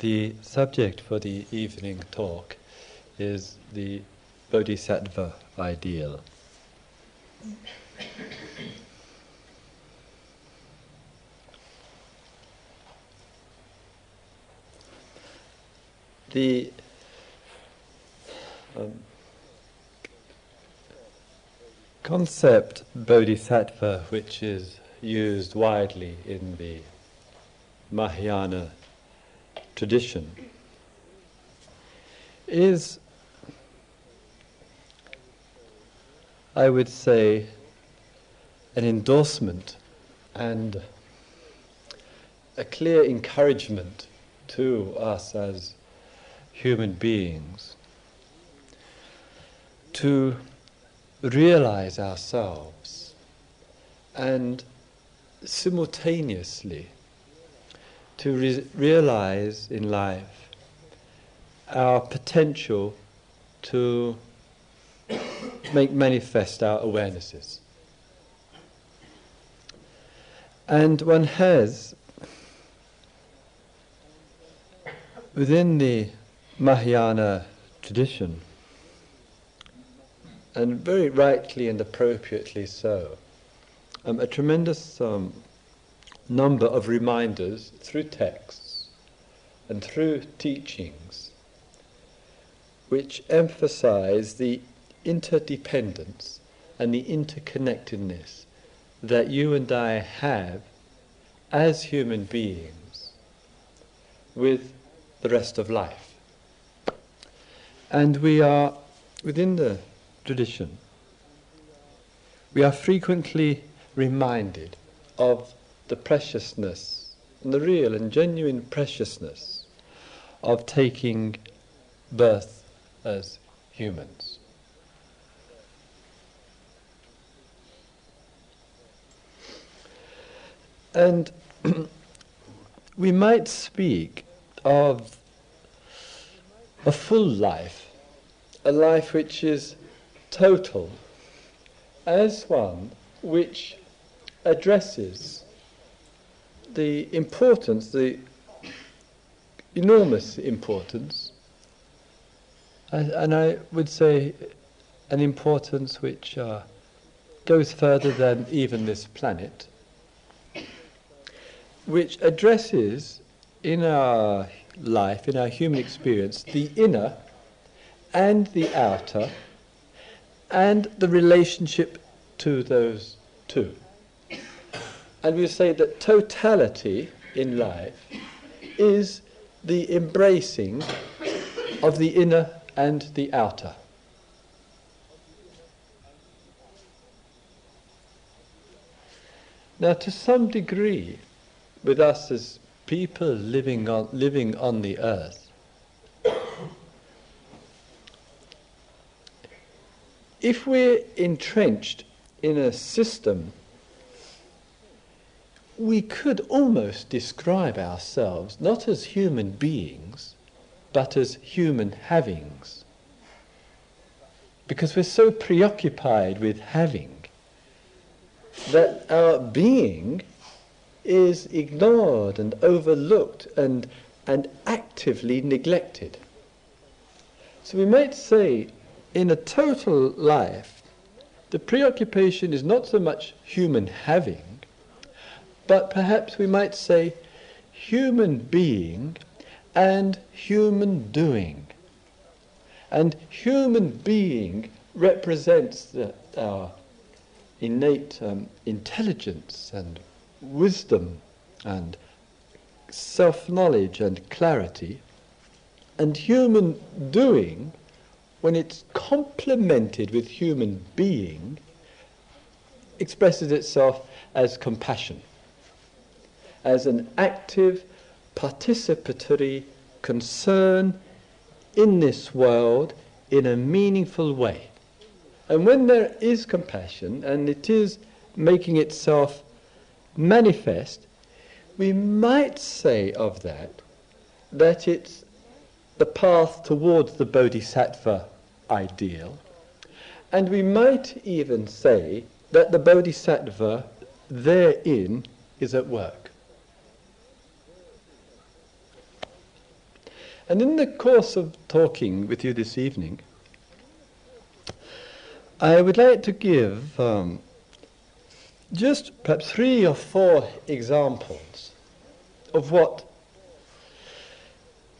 The subject for the evening talk is the Bodhisattva ideal. The um, concept bodhisattva, which is used widely in the Mahayana tradition, is, I would say, an endorsement and a clear encouragement to us as human beings to realize ourselves and simultaneously to re- realize in life our potential to make manifest our awarenesses. And one has within the Mahayana tradition and very rightly and appropriately so, um, a tremendous um, number of reminders through texts and through teachings which emphasize the interdependence and the interconnectedness that you and I have as human beings with the rest of life. And we are within the tradition, we are frequently reminded of the preciousness and the real and genuine preciousness of taking birth as humans. And we might speak of a full life, a life which is total as one which addresses the importance, the enormous importance, and, I would say an importance which uh, goes further than even this planet, which addresses in our life, in our human experience, the inner and the outer and the relationship to those two. And we say that totality in life is the embracing of the inner and the outer. Now, to some degree, with us as people living on, living on the earth, if we're entrenched in a system, we could almost describe ourselves not as human beings, but as human havings. Because we're so preoccupied with having that our being is ignored and overlooked and, and actively neglected. So we might say in a total life, the preoccupation is not so much human having, but perhaps we might say human being and human doing. And human being represents the, our innate um, intelligence and wisdom and self knowledge and clarity. And human doing when it's complemented with human being, expresses itself as compassion, as an active, participatory concern in this world in a meaningful way. And when there is compassion and it is making itself manifest, we might say of that that it's the path towards the bodhisattva ideal. And we might even say that the bodhisattva therein is at work. And in the course of talking with you this evening, I would like to give um, just perhaps three or four examples of what,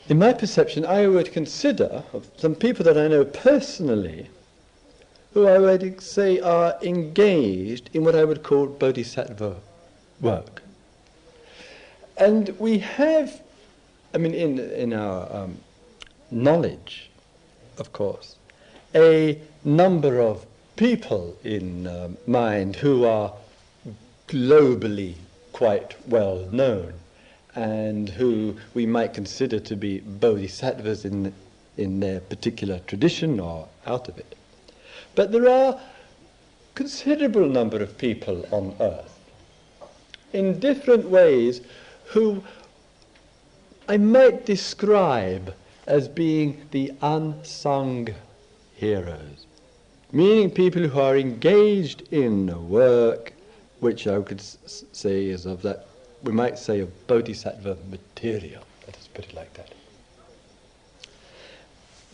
in my perception, I would consider of some people that I know personally who I would say are engaged in what I would call bodhisattva work. And we have I mean, in, in our um, knowledge, of course, a number of people in um, mind who are globally quite well known and who we might consider to be bodhisattvas in, in their particular tradition or out of it. But there are considerable number of people on earth in different ways who I might describe as being the unsung heroes, meaning people who are engaged in work which I could say is of that, we might say, of bodhisattva material. Let us put it like that.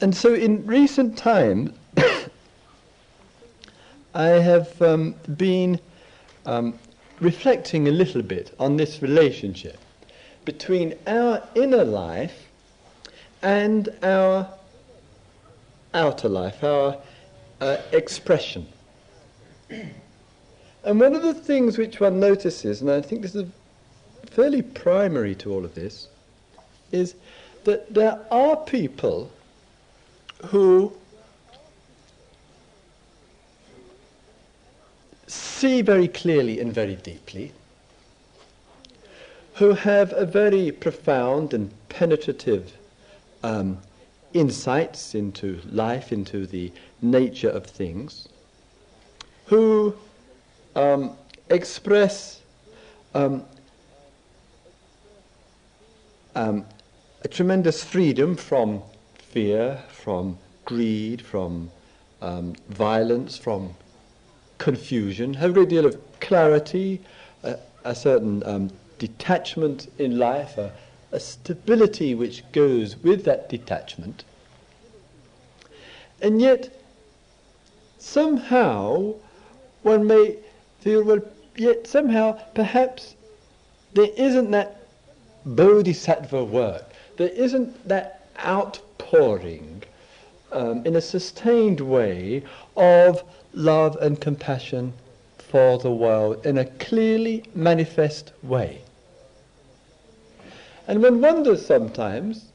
And so in recent times, I have um, been um, reflecting a little bit on this relationship between our inner life and our outer life, our uh, expression. and one of the things which one notices, and I think this is fairly primary to all of this, is that there are people who see very clearly and very deeply who have a very profound and penetrative um, insights into life, into the nature of things, who um, express um, um a tremendous freedom from fear, from greed, from um, violence, from confusion, have a great deal of clarity, a certain um, detachment in life, a, a stability which goes with that detachment. And yet, somehow, one may feel, well, yet somehow, perhaps, there isn't that bodhisattva work, there isn't that outpouring um, in a sustained way of love and compassion for the world in a clearly manifest way. And one wonders sometimes,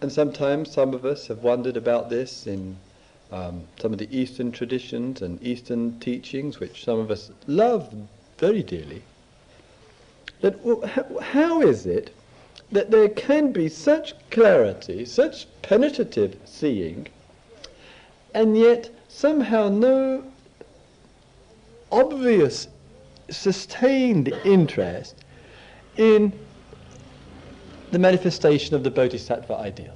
and sometimes some of us have wondered about this in um, some of the Eastern traditions and Eastern teachings, which some of us love very dearly, that well, how, how is it that there can be such clarity, such penetrative seeing, and yet somehow no obvious, sustained interest in the manifestation of the bodhisattva ideal.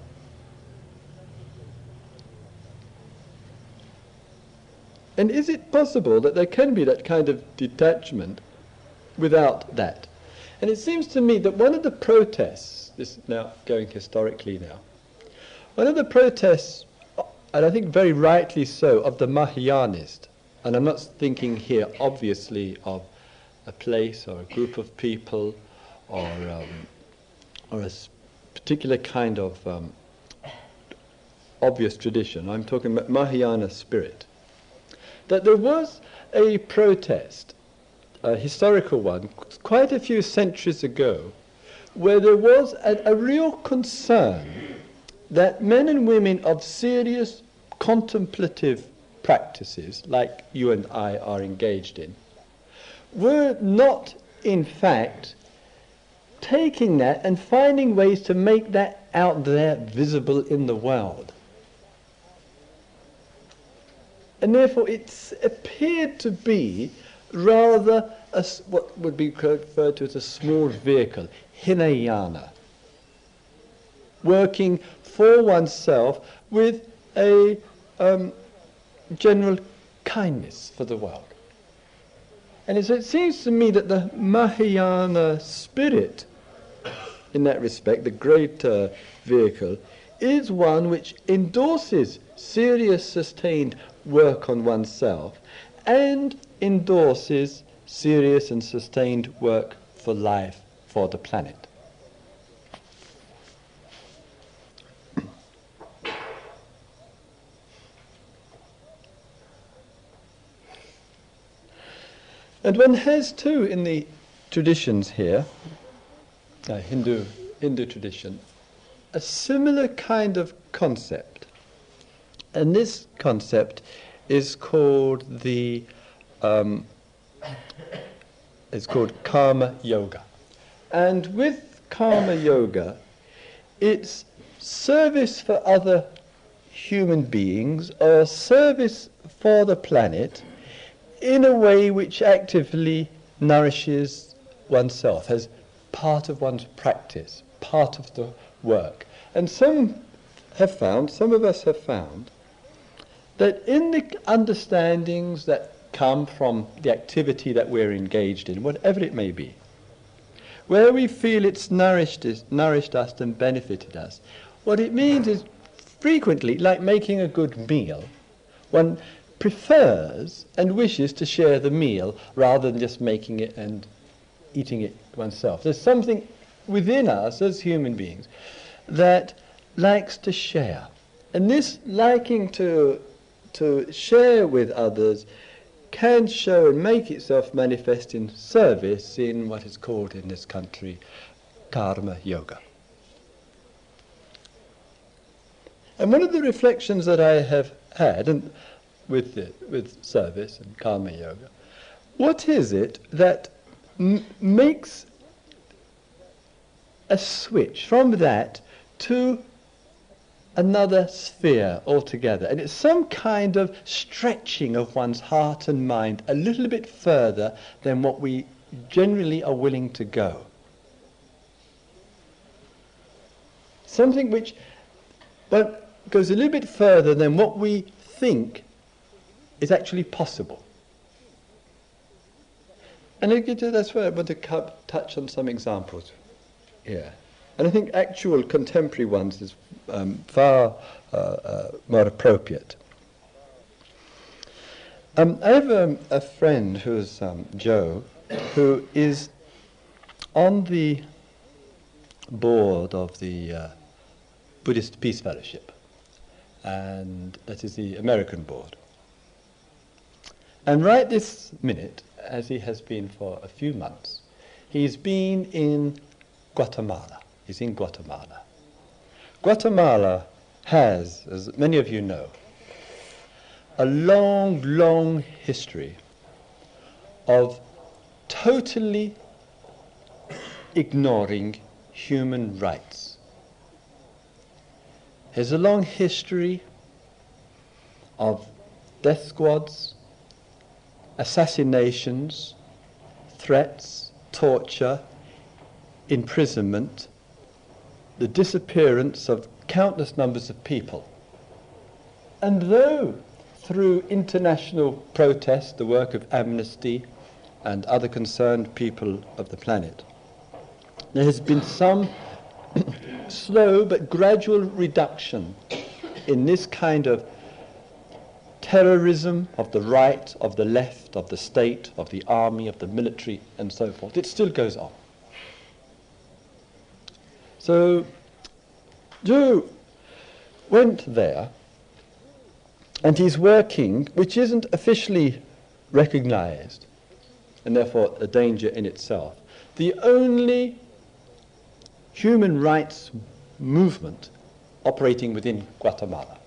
And is it possible that there can be that kind of detachment without that? And it seems to me that one of the protests, this now going historically now, one of the protests, and I think very rightly so, of the Mahayanist, and I'm not thinking here obviously of a place or a group of people or um, or a particular kind of um, obvious tradition. I'm talking about Mahayana spirit. That there was a protest, a historical one, quite a few centuries ago, where there was a, a real concern that men and women of serious contemplative practices, like you and I are engaged in, were not, in fact, taking that and finding ways to make that out there visible in the world. And therefore it appeared to be rather a, what would be referred to as a small vehicle, Hinayana, working for oneself with a um, general kindness for the world. And so it seems to me that the Mahayana spirit in that respect, the great uh, vehicle, is one which endorses serious, sustained work on oneself and endorses serious and sustained work for life, for the planet. And one has too in the traditions here, uh, Hindu, Hindu tradition, a similar kind of concept. And this concept is called the um, it's called karma yoga. And with karma yoga, it's service for other human beings or service for the planet in a way which actively nourishes oneself as part of one's practice, part of the work. And some have found, some of us have found, that in the understandings that come from the activity that we're engaged in, whatever it may be, where we feel it's nourished us, nourished us and benefited us, what it means is frequently, like making a good meal, one prefers and wishes to share the meal rather than just making it and eating it oneself. There's something within us as human beings that likes to share. And this liking to, to share with others can show and make itself manifest in service in what is called in this country karma yoga. And one of the reflections that I have had, and with, the, with service and karma yoga. What is it that m- makes a switch from that to another sphere altogether? And it's some kind of stretching of one's heart and mind a little bit further than what we generally are willing to go. Something which goes a little bit further than what we think is actually possible. And that's where I want to touch on some examples here. And I think actual contemporary ones is um, far uh, uh, more appropriate. Um, I have um, a friend who's um, Joe, who is on the board of the uh, Buddhist Peace Fellowship, and that is the American board. And right this minute, as he has been for a few months, he's been in Guatemala. He's in Guatemala. Guatemala has, as many of you know, a long, long history of totally ignoring human rights. There's a long history of death squads, assassinations, threats, torture, imprisonment, the disappearance of countless numbers of people. And though through international protest, the work of Amnesty and other concerned people of the planet, there has been some slow but gradual reduction in this kind of terrorism of the right, of the left, of the state, of the army, of the military, and so forth. It still goes on. So, Joe went there, and he's working, which isn't officially recognized, and therefore a danger in itself. The only human rights movement operating within Guatemala.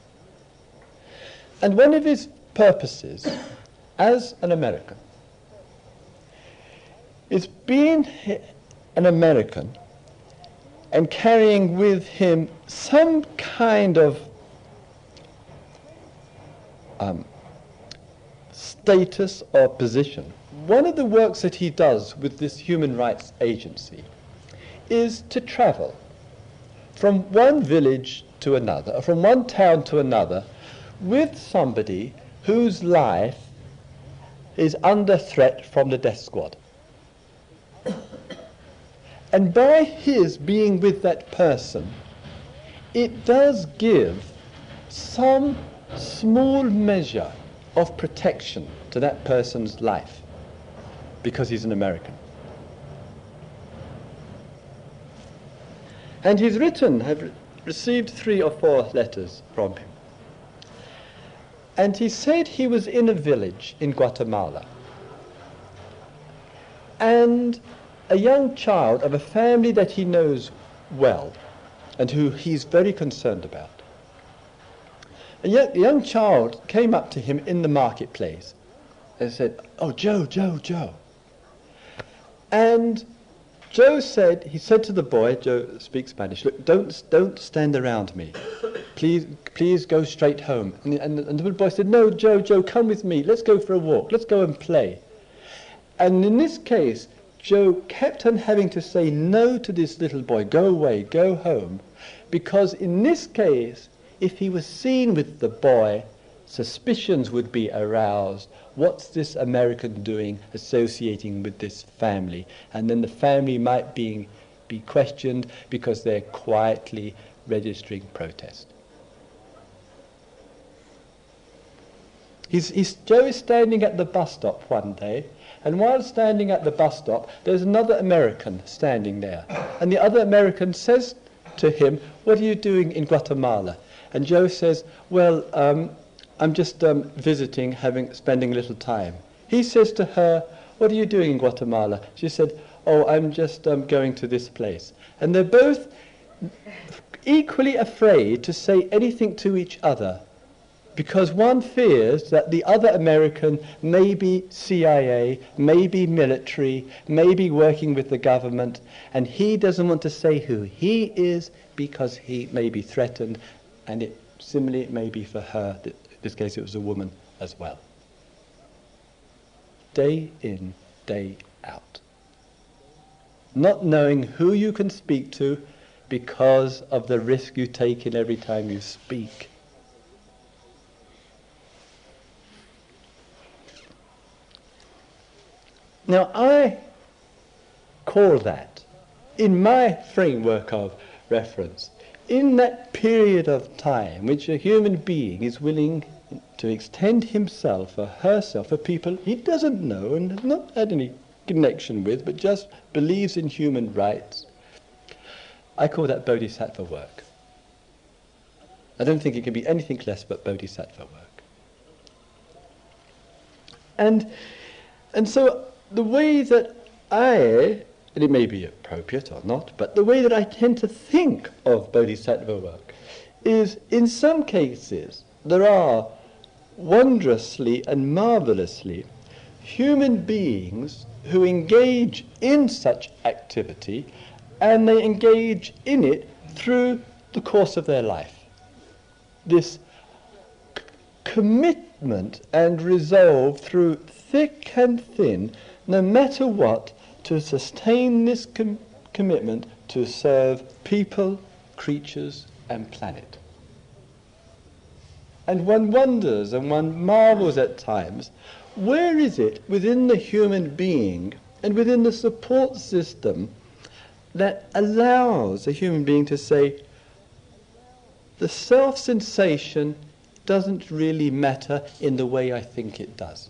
And one of his purposes as an American is being an American and carrying with him some kind of um, status or position. One of the works that he does with this human rights agency is to travel from one village to another, from one town to another, with somebody whose life is under threat from the death squad. And by his being with that person, it does give some small measure of protection to that person's life because he's an American. And he's written, I've received three or four letters from him. And he said he was in a village in Guatemala. And a young child of a family that he knows well and who he's very concerned about. A young, young child came up to him in the marketplace and said, Oh, Joe, Joe, Joe. And Joe said, he said to the boy, Joe speaks Spanish, look, don't, don't stand around me. Please, please go straight home. And, and, and the boy said, no, Joe, Joe, come with me. Let's go for a walk. Let's go and play. And in this case, Joe kept on having to say no to this little boy, go away, go home, because in this case, if he was seen with the boy, suspicions would be aroused. What's this American doing associating with this family? And then the family might be, be questioned because they're quietly registering protest. He's, he's, Joe is standing at the bus stop one day, and while standing at the bus stop, there's another American standing there. And the other American says to him, What are you doing in Guatemala? And Joe says, Well, um, I'm just um, visiting, having spending a little time. He says to her, What are you doing in Guatemala? She said, Oh, I'm just um, going to this place. And they're both equally afraid to say anything to each other because one fears that the other American may be CIA, may be military, may be working with the government, and he doesn't want to say who he is because he may be threatened, and it similarly it may be for her, in this case it was a woman as well. Day in, day out. Not knowing who you can speak to because of the risk you take in every time you speak. Now, I call that, in my framework of reference, in that period of time which a human being is willing to extend himself or herself for people he doesn't know and has not had any connection with, but just believes in human rights, I call that bodhisattva work. I don't think it can be anything less but bodhisattva work. And, and so the way that I, and it may be appropriate or not, but the way that I tend to think of bodhisattva work is in some cases there are wondrously and marvelously human beings who engage in such activity and they engage in it through the course of their life. This c- commitment and resolve through thick and thin no matter what, to sustain this com- commitment to serve people, creatures, and planet. And one wonders and one marvels at times where is it within the human being and within the support system that allows a human being to say, the self sensation doesn't really matter in the way I think it does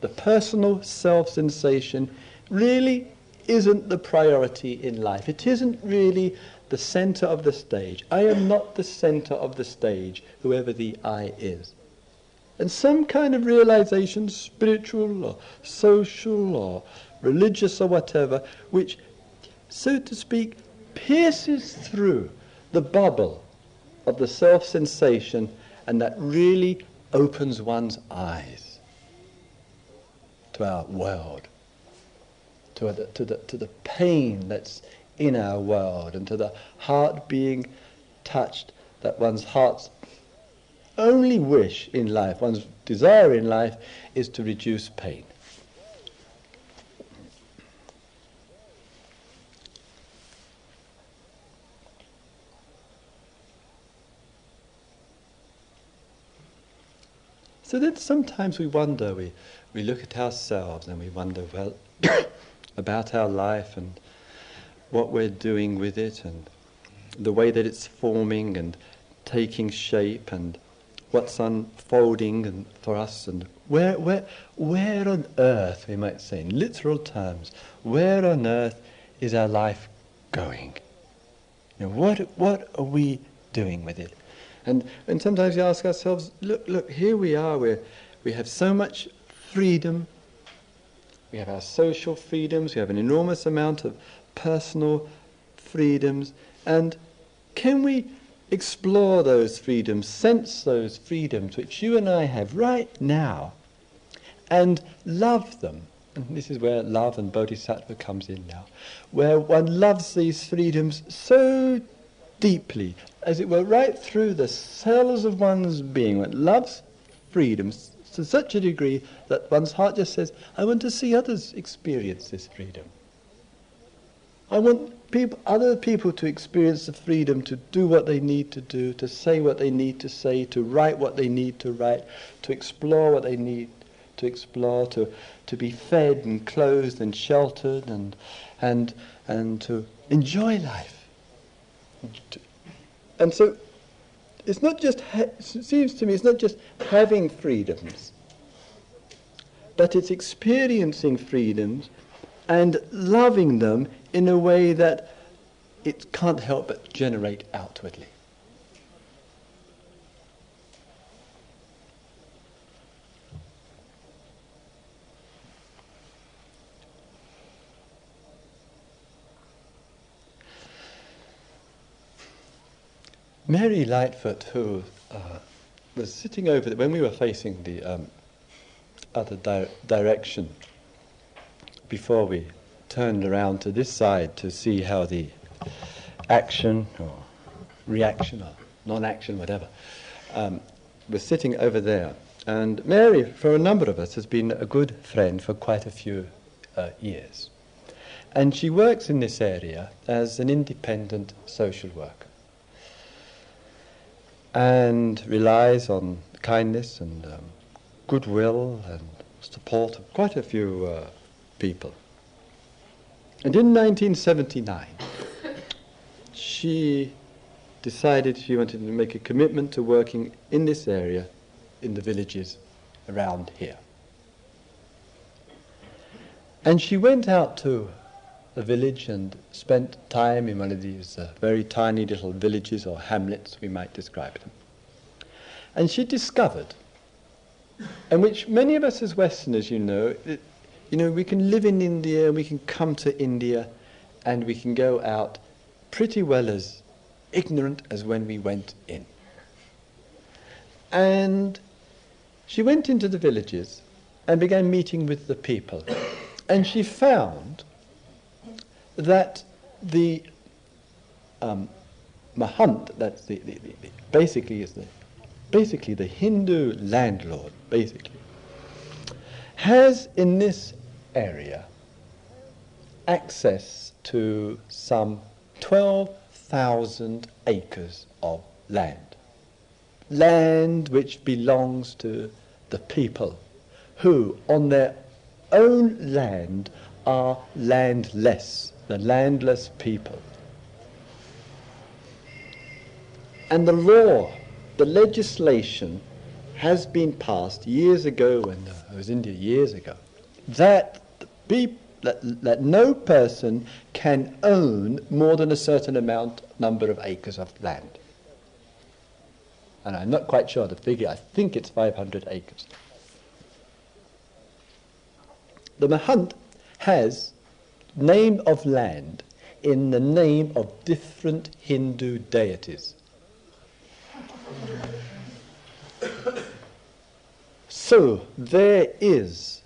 the personal self sensation really isn't the priority in life. It isn't really the center of the stage. I am not the center of the stage, whoever the I is. And some kind of realization, spiritual or social or religious or whatever, which, so to speak, pierces through the bubble of the self sensation and that really opens one's eyes to our world, to the, to, the, to the pain that's in our world, and to the heart being touched that one's heart's only wish in life, one's desire in life, is to reduce pain. So then sometimes we wonder, we, we look at ourselves and we wonder, well, about our life and what we're doing with it and the way that it's forming and taking shape and what's unfolding and for us and where, where, where on earth, we might say, in literal terms, where on earth is our life going? You know, what, what are we doing with it? And, and sometimes we ask ourselves, look, look, here we are, where we have so much freedom. We have our social freedoms, we have an enormous amount of personal freedoms, and can we explore those freedoms, sense those freedoms which you and I have right now, and love them? And this is where love and bodhisattva comes in now, where one loves these freedoms so deeply, as it were, right through the cells of one's being. One loves freedoms to such a degree that one's heart just says, I want to see others experience this freedom. I want people, other people to experience the freedom to do what they need to do, to say what they need to say, to write what they need to write, to explore what they need to explore, to, to be fed and clothed and sheltered and, and, and to enjoy life. And so it's not just, ha- it seems to me, it's not just having freedoms, but it's experiencing freedoms and loving them in a way that it can't help but generate outwardly. Mary Lightfoot, who uh, was sitting over there when we were facing the um, other di- direction before we turned around to this side to see how the action or reaction or non-action, whatever, um, was sitting over there. And Mary, for a number of us, has been a good friend for quite a few uh, years. And she works in this area as an independent social worker and relies on kindness and um, goodwill and support of quite a few uh, people. And in 1979, she decided she wanted to make a commitment to working in this area, in the villages around here. And she went out to a village and spent time in one of these uh, very tiny little villages or hamlets, we might describe them. And she discovered, and which many of us as Westerners, you know, it, you know, we can live in India, we can come to India, and we can go out pretty well as ignorant as when we went in. And she went into the villages and began meeting with the people. And she found that the um, Mahant, that's the, the, the, the, basically is the basically the Hindu landlord, basically, has in this area access to some 12,000 acres of land. Land which belongs to the people who, on their own land, are landless the landless people. And the law, the legislation has been passed years ago, when uh, I was in India years ago, that, that, that no person can own more than a certain amount, number of acres of land. And I'm not quite sure the figure, I think it's 500 acres. The Mahant has name of land in the name of different Hindu deities. So there is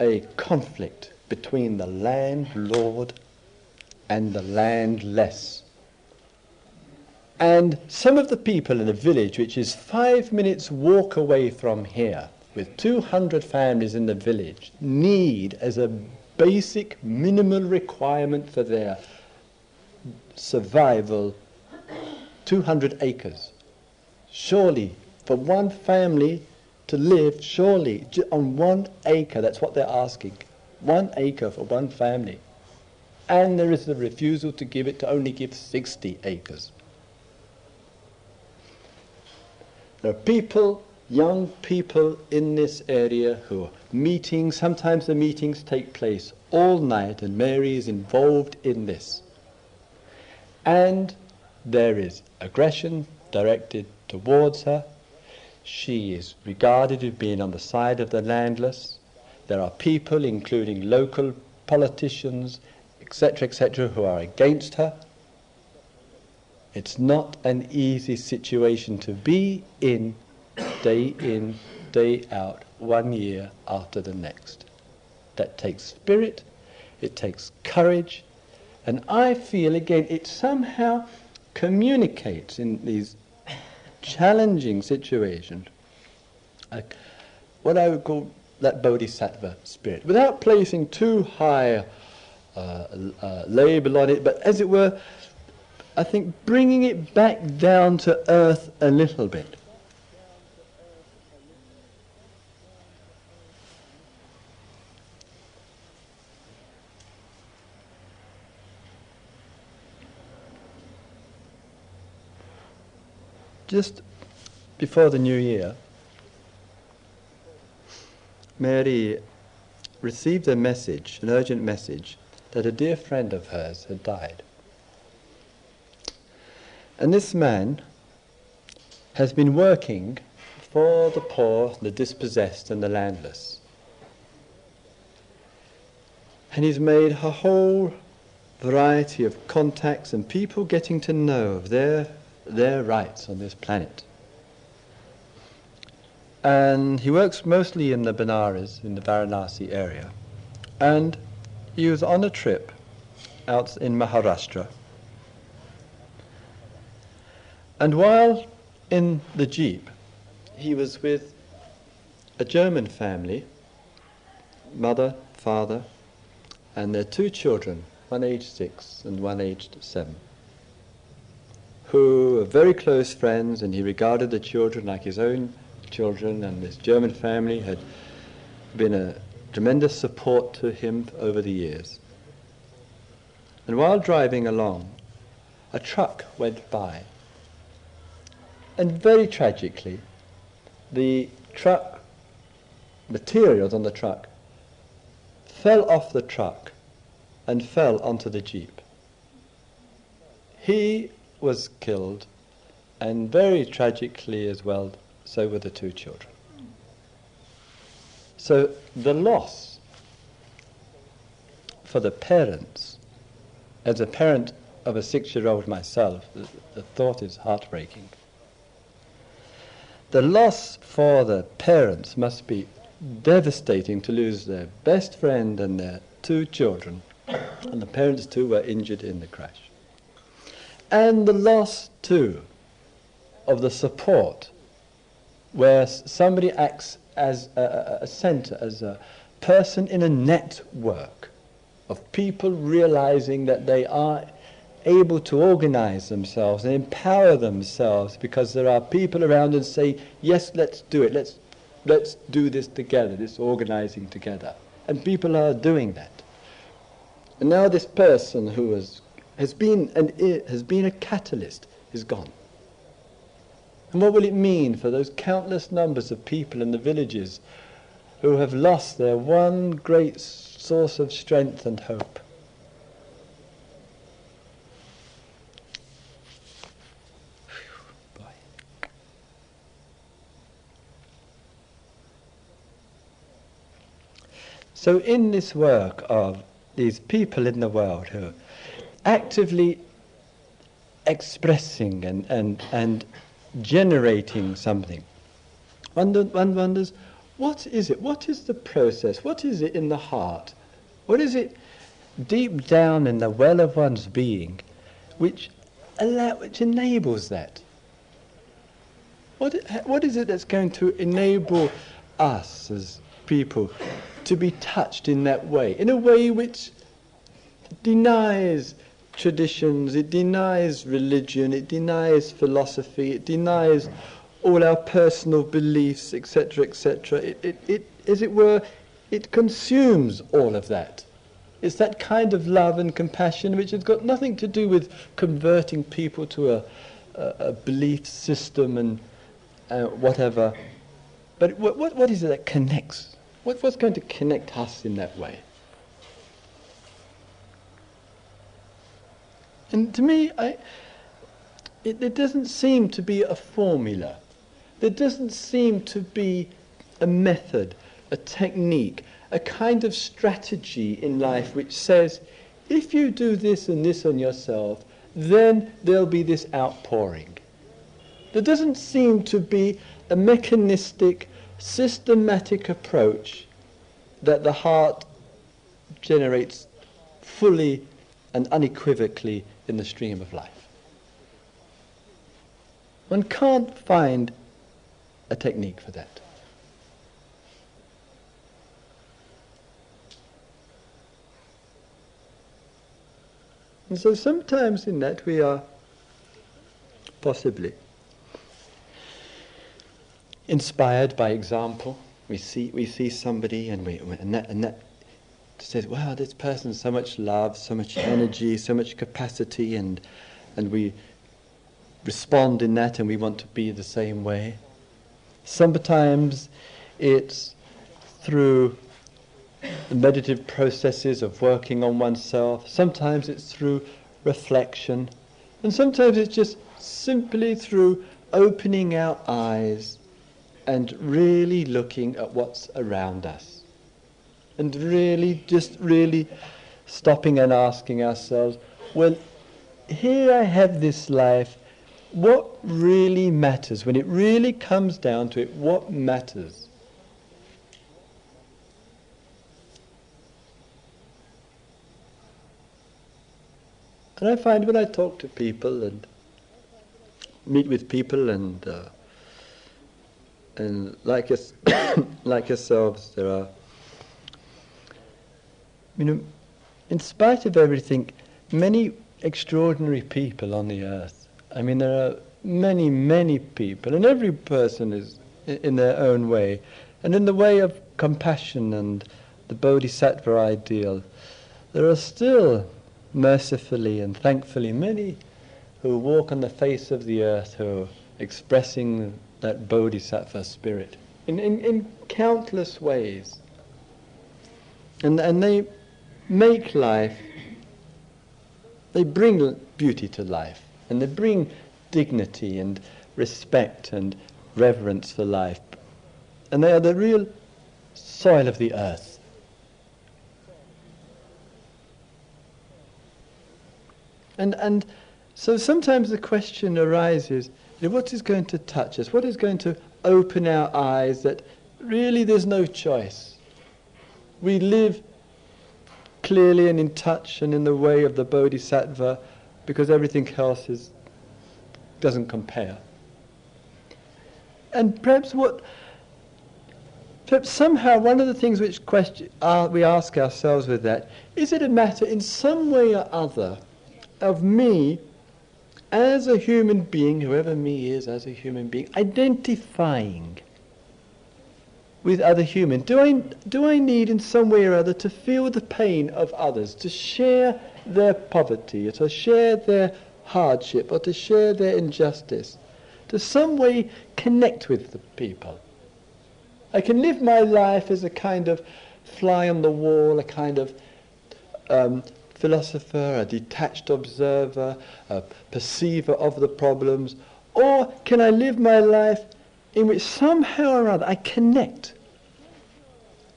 a conflict between the landlord and the landless. And some of the people in a village, which is five minutes' walk away from here, with 200 families in the village, need as a basic minimal requirement for their survival 200 acres. Surely, for one family to live, surely, on one acre, that's what they're asking one acre for one family. And there is the refusal to give it, to only give 60 acres. There are people, young people in this area who are meeting, sometimes the meetings take place all night, and Mary is involved in this. And there is aggression directed towards her. She is regarded as being on the side of the landless. There are people, including local politicians, etc., etc., who are against her. It's not an easy situation to be in, day in, day out, one year after the next. That takes spirit, it takes courage, and I feel again it somehow communicates in these challenging situations what I would call that bodhisattva spirit, without placing too high uh, uh, label on it, but as it were, I think bringing it back down to earth a little bit. Just before the new year, Mary received a message, an urgent message, that a dear friend of hers had died. And this man has been working for the poor, the dispossessed, and the landless. And he's made a whole variety of contacts and people getting to know of their, their rights on this planet. And he works mostly in the Benares, in the Varanasi area. And he was on a trip out in Maharashtra and while in the Jeep, he was with a German family, mother, father, and their two children, one aged six and one aged seven, who were very close friends, and he regarded the children like his own children, and this German family had been a tremendous support to him over the years. And while driving along, a truck went by and very tragically, the truck, materials on the truck, fell off the truck and fell onto the jeep. He was killed, and very tragically as well, so were the two children. So the loss for the parents, as a parent of a six year old myself, the, the thought is heartbreaking. The loss for the parents must be devastating to lose their best friend and their two children. And the parents too were injured in the crash. And the loss too of the support where somebody acts as a, a, center, as a person in a network of people realizing that they are able to organize themselves and empower themselves because there are people around and say, yes, let's do it, let's, let's do this together, this organizing together. And people are doing that. And now this person who has, has, been, and has been a catalyst is gone. And what will it mean for those countless numbers of people in the villages who have lost their one great source of strength and hope? So, in this work of these people in the world who are actively expressing and, and, and generating something, one, one wonders what is it? What is the process? What is it in the heart? What is it deep down in the well of one's being which, allow, which enables that? What, what is it that's going to enable us as people to be touched in that way, in a way which denies traditions, it denies religion, it denies philosophy, it denies all our personal beliefs, etc., etc. It, it, it, as it were, it consumes all of that. It's that kind of love and compassion which has got nothing to do with converting people to a, a, a belief system and uh, whatever. But what, what, what is it that connects? What, what's going to connect us in that way? And to me, I, it, there doesn't seem to be a formula. There doesn't seem to be a method, a technique, a kind of strategy in life which says, if you do this and this on yourself, then there'll be this outpouring. There doesn't seem to be a mechanistic, systematic approach that the heart generates fully and unequivocally in the stream of life. One can't find a technique for that. And so sometimes in that we are possibly inspired by example. We see, we see somebody and, we, and, that, and that says, wow, this person has so much love, so much energy, so much capacity, and, and we respond in that and we want to be the same way. Sometimes it's through the meditative processes of working on oneself. Sometimes it's through reflection. And sometimes it's just simply through opening our eyes and really looking at what's around us. And really, just really stopping and asking ourselves, well, here I have this life. What really matters? When it really comes down to it, what matters? And I find when I talk to people and meet with people and uh, and like us, like ourselves, there are, you know, in spite of everything, many extraordinary people on the earth. I mean, there are many, many people, and every person is in their own way, and in the way of compassion and the bodhisattva ideal. There are still mercifully and thankfully many who walk on the face of the earth who are expressing that bodhisattva spirit in, in, in countless ways. And, and they make life, they bring beauty to life, and they bring dignity and respect and reverence for life. And they are the real soil of the earth. And, and so sometimes the question arises what is going to touch us? What is going to open our eyes that really there's no choice? We live clearly and in touch and in the way of the Bodhisattva because everything else is, doesn't compare. And perhaps what perhaps somehow one of the things which question, uh, we ask ourselves with that is it a matter in some way or other of me as a human being, whoever me is as a human being, identifying with other humans? Do I, do I need in some way or other to feel the pain of others, to share their poverty, or to share their hardship, or to share their injustice? To some way connect with the people. I can live my life as a kind of fly on the wall, a kind of um, philosopher, a detached observer, a perceiver of the problems? Or can I live my life in which somehow or other I connect?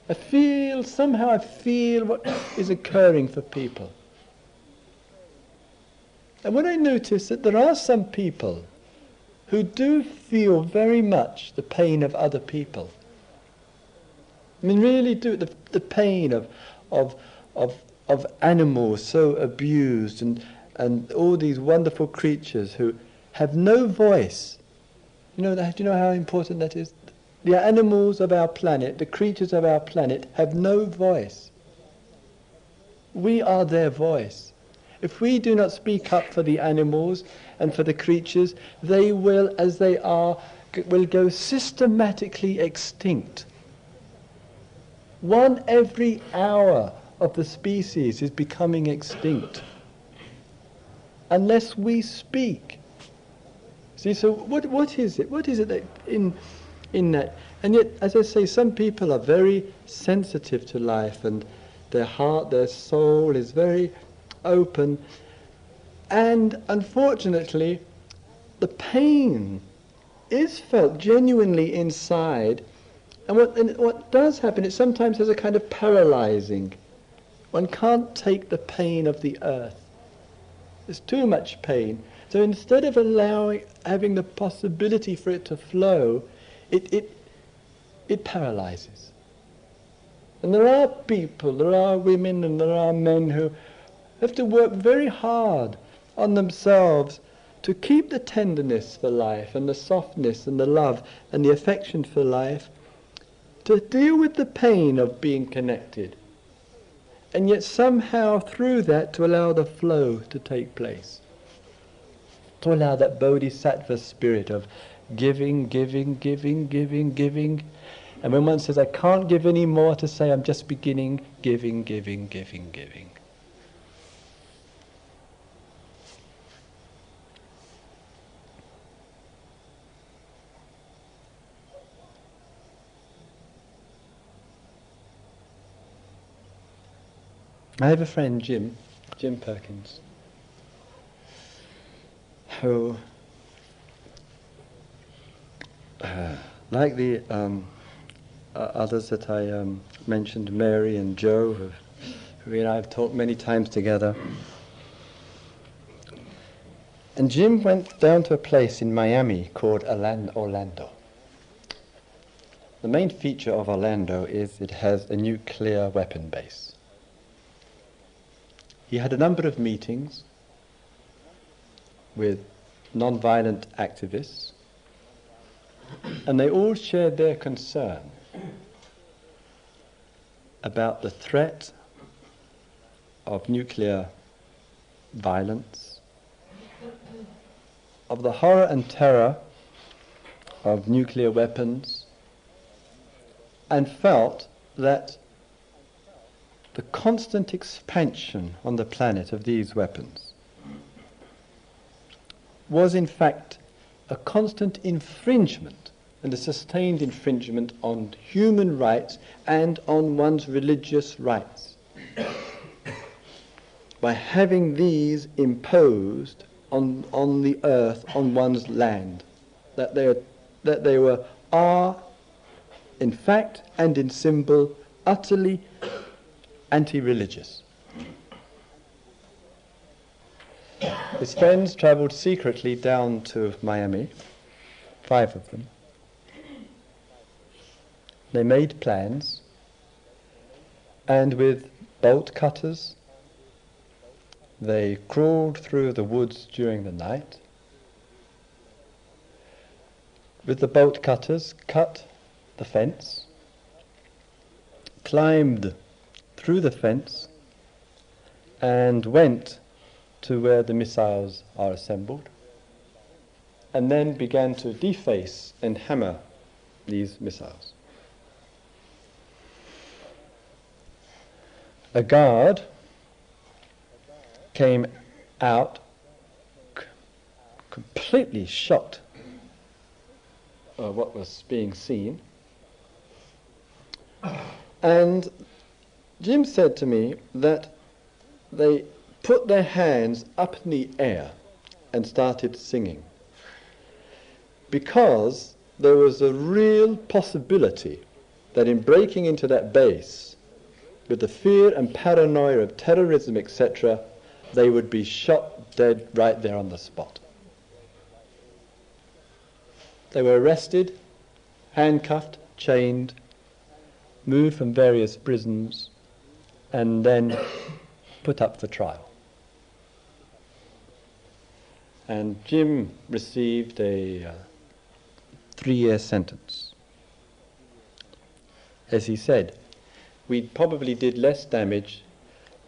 I feel, somehow I feel what is occurring for people. And when I notice that there are some people who do feel very much the pain of other people, I mean, really do the, the pain of, of, of of animals so abused and, and all these wonderful creatures who have no voice. You know, that, do you know how important that is? The animals of our planet, the creatures of our planet, have no voice. We are their voice. If we do not speak up for the animals and for the creatures, they will, as they are, will go systematically extinct. One every hour of the species is becoming extinct. Unless we speak, See, so what, what is it? What is it that in, in that? And yet, as I say, some people are very sensitive to life and their heart, their soul is very open. And unfortunately, the pain is felt genuinely inside. And what, and what does happen, it sometimes has a kind of paralyzing. One can't take the pain of the earth. There's too much pain. So instead of allowing, having the possibility for it to flow, it, it, it paralyzes. And there are people, there are women and there are men who have to work very hard on themselves to keep the tenderness for life and the softness and the love and the affection for life, to deal with the pain of being connected, and yet somehow through that to allow the flow to take place. To allow that bodhisattva spirit of giving, giving, giving, giving, giving. And when one says, I can't give any more, to say, I'm just beginning, giving, giving, giving, giving. I have a friend, Jim, Jim Perkins, who, like the um, uh, others that I um, mentioned, Mary and Joe, who, who and I have talked many times together. And Jim went down to a place in Miami called Orlando. The main feature of Orlando is it has a nuclear weapon base. He had a number of meetings with non-violent activists, and they all shared their concern about the threat of nuclear violence, of the horror and terror of nuclear weapons, and felt that the constant expansion on the planet of these weapons was in fact a constant infringement and a sustained infringement on human rights and on one's religious rights. By having these imposed on, on the earth, on one's land, that they, are, that they were, are, in fact and in symbol, utterly anti-religious. His friends travelled secretly down to Miami, five of them. They made plans, and with bolt cutters, they crawled through the woods during the night. With the bolt cutters, cut the fence, climbed through the fence and went to where the missiles are assembled and then began to deface and hammer these missiles. A guard came out c- completely shocked at uh, what was being seen and Jim said to me that they put their hands up in the air and started singing because there was a real possibility that in breaking into that base with the fear and paranoia of terrorism, etc., they would be shot dead right there on the spot. They were arrested, handcuffed, chained, moved from various prisons, and then put up for trial. And Jim received a uh, three year sentence. As he said, we probably did less damage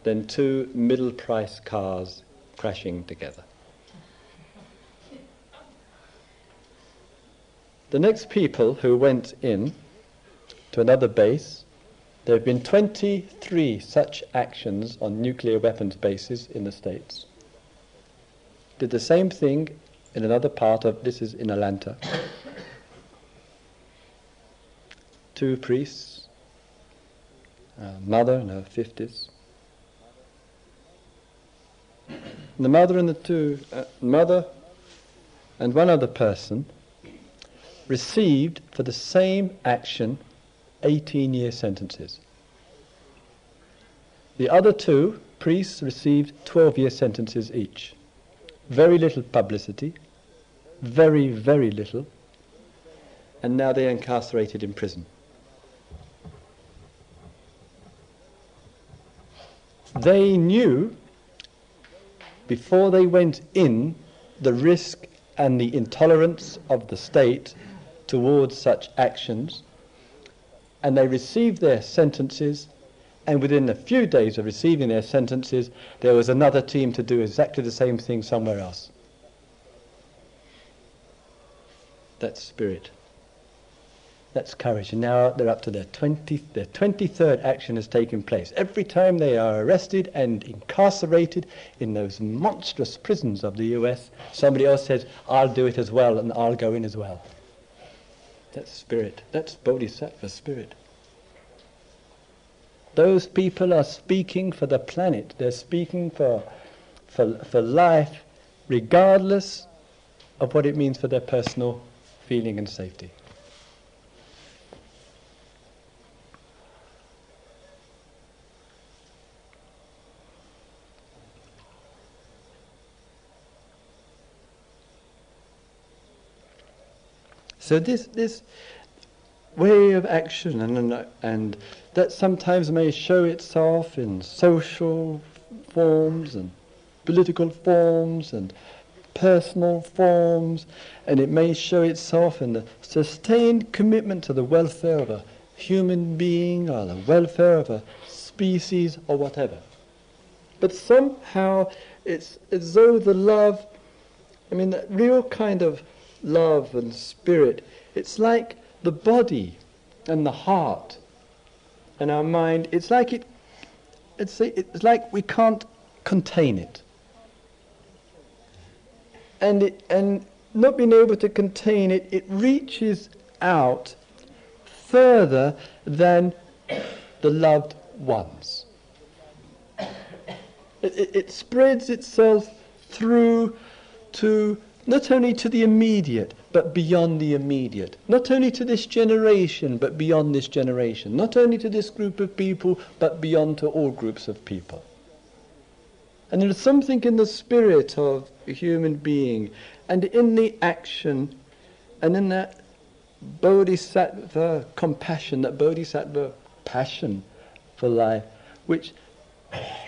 than two middle price cars crashing together. The next people who went in to another base there have been 23 such actions on nuclear weapons bases in the States. Did the same thing in another part of this is in Atlanta. Two priests, a mother in her fifties. The mother and the two uh, mother and one other person received for the same action 18 year sentences. The other two priests received 12 year sentences each. Very little publicity, very, very little, and now they're incarcerated in prison. They knew before they went in the risk and the intolerance of the state towards such actions, and they received their sentences and within a few days of receiving their sentences, there was another team to do exactly the same thing somewhere else. That's spirit. That's courage. And now they're up to their 20, their 23rd action has taken place. Every time they are arrested and incarcerated in those monstrous prisons of the US, somebody else says, I'll do it as well and I'll go in as well. That's spirit. That's bodhisattva spirit. Those people are speaking for the planet. They're speaking for, for, for life, regardless of what it means for their personal feeling and safety. So this this way of action and and that sometimes may show itself in social forms and political forms and personal forms, and it may show itself in the sustained commitment to the welfare of a human being or the welfare of a species or whatever. But somehow it's as though the love, I mean, that real kind of love and spirit, it's like the body and the heart and our mind, it's like it, it's, it's like we can't contain it. And, it, and not being able to contain it, it reaches out further than the loved ones. It, it, it spreads itself through to not only to the immediate, but beyond the immediate. Not only to this generation, but beyond this generation. Not only to this group of people, but beyond to all groups of people. And there is something in the spirit of a human being, and in the action, and in that bodhisattva compassion, that bodhisattva passion for life, which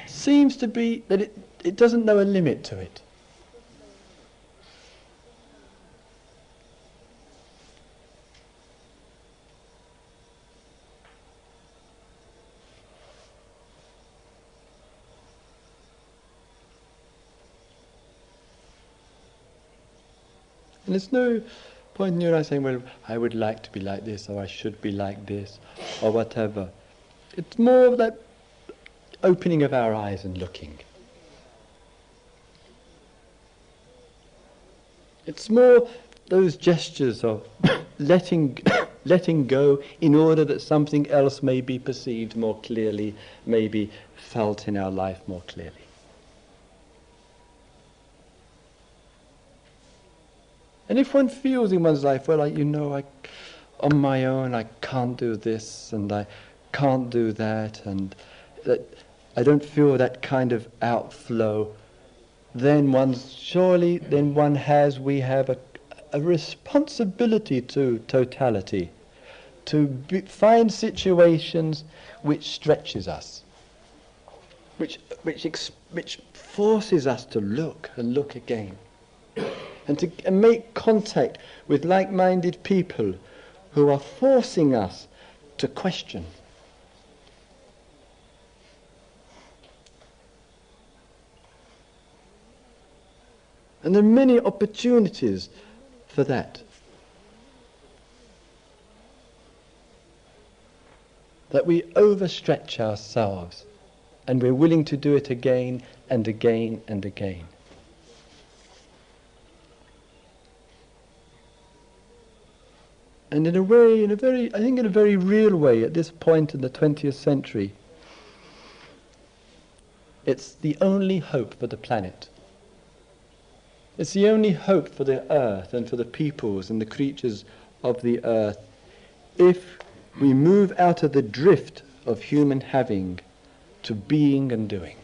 seems to be that it, it doesn't know a limit to it. And there's no point in you and I saying, well, I would like to be like this, or I should be like this, or whatever. It's more of that opening of our eyes and looking. It's more those gestures of letting, letting go in order that something else may be perceived more clearly, may be felt in our life more clearly. And if one feels in one's life, well, I, you know, I, on my own, I can't do this and I can't do that, and that I don't feel that kind of outflow, then one surely, then one has, we have a, a responsibility to totality, to be, find situations which stretches us, which, which, ex, which forces us to look and look again and to and make contact with like minded people who are forcing us to question. And there are many opportunities for that. That we overstretch ourselves and we're willing to do it again and again and again. And in a way, in a very, I think in a very real way, at this point in the 20th century, it's the only hope for the planet. It's the only hope for the earth and for the peoples and the creatures of the earth if we move out of the drift of human having to being and doing.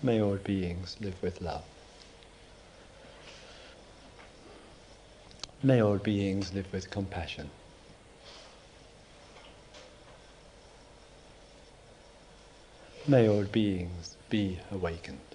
May all beings live with love. May all beings live with compassion. May all beings be awakened.